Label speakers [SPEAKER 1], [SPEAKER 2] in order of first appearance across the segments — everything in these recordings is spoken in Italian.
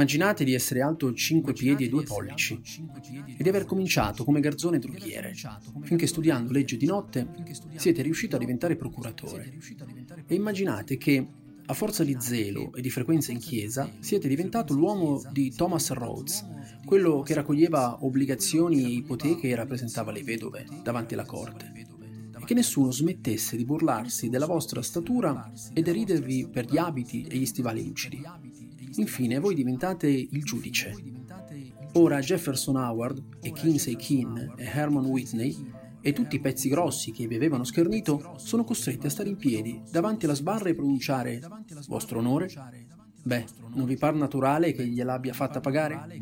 [SPEAKER 1] Immaginate di essere alto 5 piedi e 2 pollici e di aver cominciato come garzone droghiere, finché studiando legge di notte siete riuscito a diventare procuratore. E immaginate che, a forza di zelo e di frequenza in chiesa, siete diventato l'uomo di Thomas Rhodes, quello che raccoglieva obbligazioni e ipoteche e rappresentava le vedove davanti alla corte. E che nessuno smettesse di burlarsi della vostra statura e deridervi per gli abiti e gli stivali lucidi. Infine, voi diventate il giudice. Ora Jefferson Howard e Kinsey Keane e Herman Whitney e tutti i pezzi grossi che vi avevano schernito sono costretti a stare in piedi davanti alla sbarra e pronunciare vostro onore? Beh, non vi par naturale che gliel'abbia fatta pagare?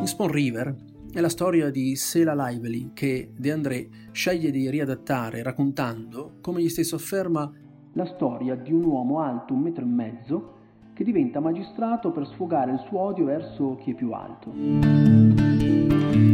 [SPEAKER 1] In Spawn River è la storia di Sela Lively che De André sceglie di riadattare raccontando, come egli stesso afferma, la storia di un uomo alto un metro e mezzo che diventa magistrato per sfogare il suo odio verso chi è più alto.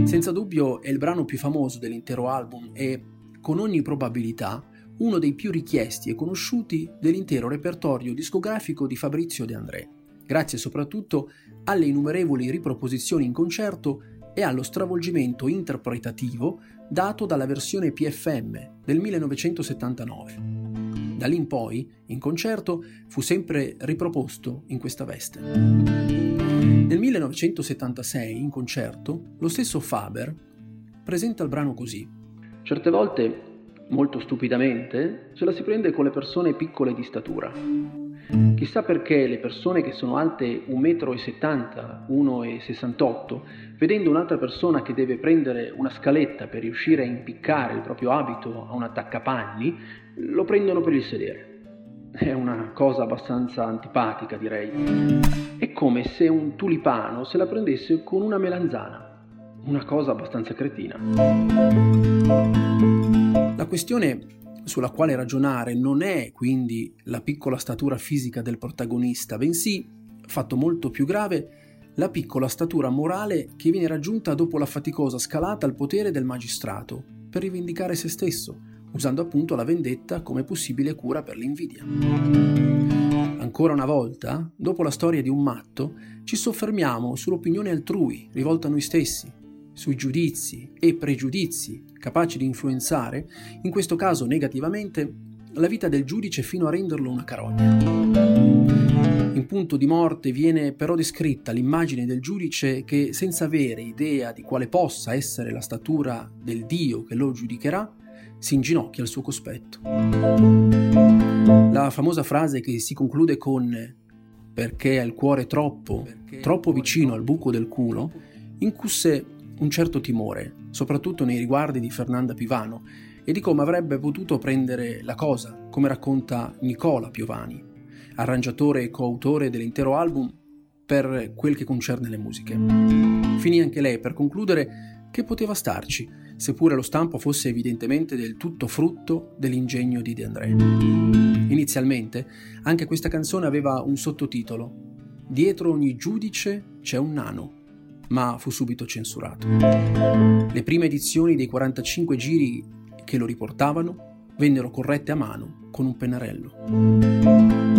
[SPEAKER 1] Senza dubbio è il brano più famoso dell'intero album e, con ogni probabilità, uno dei più richiesti e conosciuti dell'intero repertorio discografico di Fabrizio De André, grazie soprattutto alle innumerevoli riproposizioni in concerto e allo stravolgimento interpretativo dato dalla versione PFM del 1979. Da lì in poi, in concerto, fu sempre riproposto in questa veste. Nel 1976, in concerto, lo stesso Faber presenta il brano così. Certe volte, molto stupidamente, ce la si prende con le persone piccole di statura. Chissà perché le persone che sono alte 1,70 m, 1,68 m, vedendo un'altra persona che deve prendere una scaletta per riuscire a impiccare il proprio abito a un attaccapanni, lo prendono per il sedere. È una cosa abbastanza antipatica, direi. È come se un tulipano se la prendesse con una melanzana. Una cosa abbastanza cretina. Questione sulla quale ragionare non è quindi la piccola statura fisica del protagonista, bensì, fatto molto più grave, la piccola statura morale che viene raggiunta dopo la faticosa scalata al potere del magistrato per rivendicare se stesso, usando appunto la vendetta come possibile cura per l'invidia. Ancora una volta, dopo la storia di un matto, ci soffermiamo sull'opinione altrui, rivolta a noi stessi, sui giudizi e pregiudizi capaci di influenzare, in questo caso negativamente, la vita del giudice fino a renderlo una carogna. In punto di morte viene però descritta l'immagine del giudice che, senza avere idea di quale possa essere la statura del Dio che lo giudicherà, si inginocchia al suo cospetto. La famosa frase che si conclude con perché ha il cuore troppo, troppo vicino al buco del culo, incusse un certo timore, soprattutto nei riguardi di Fernanda Pivano e di come avrebbe potuto prendere la cosa, come racconta Nicola Piovani, arrangiatore e coautore dell'intero album per quel che concerne le musiche. Finì anche lei per concludere che poteva starci, seppure lo stampo fosse evidentemente del tutto frutto dell'ingegno di De André. Inizialmente, anche questa canzone aveva un sottotitolo Dietro ogni giudice c'è un nano, ma fu subito censurato. Le prime edizioni dei 45 giri che lo riportavano vennero corrette a mano con un pennarello.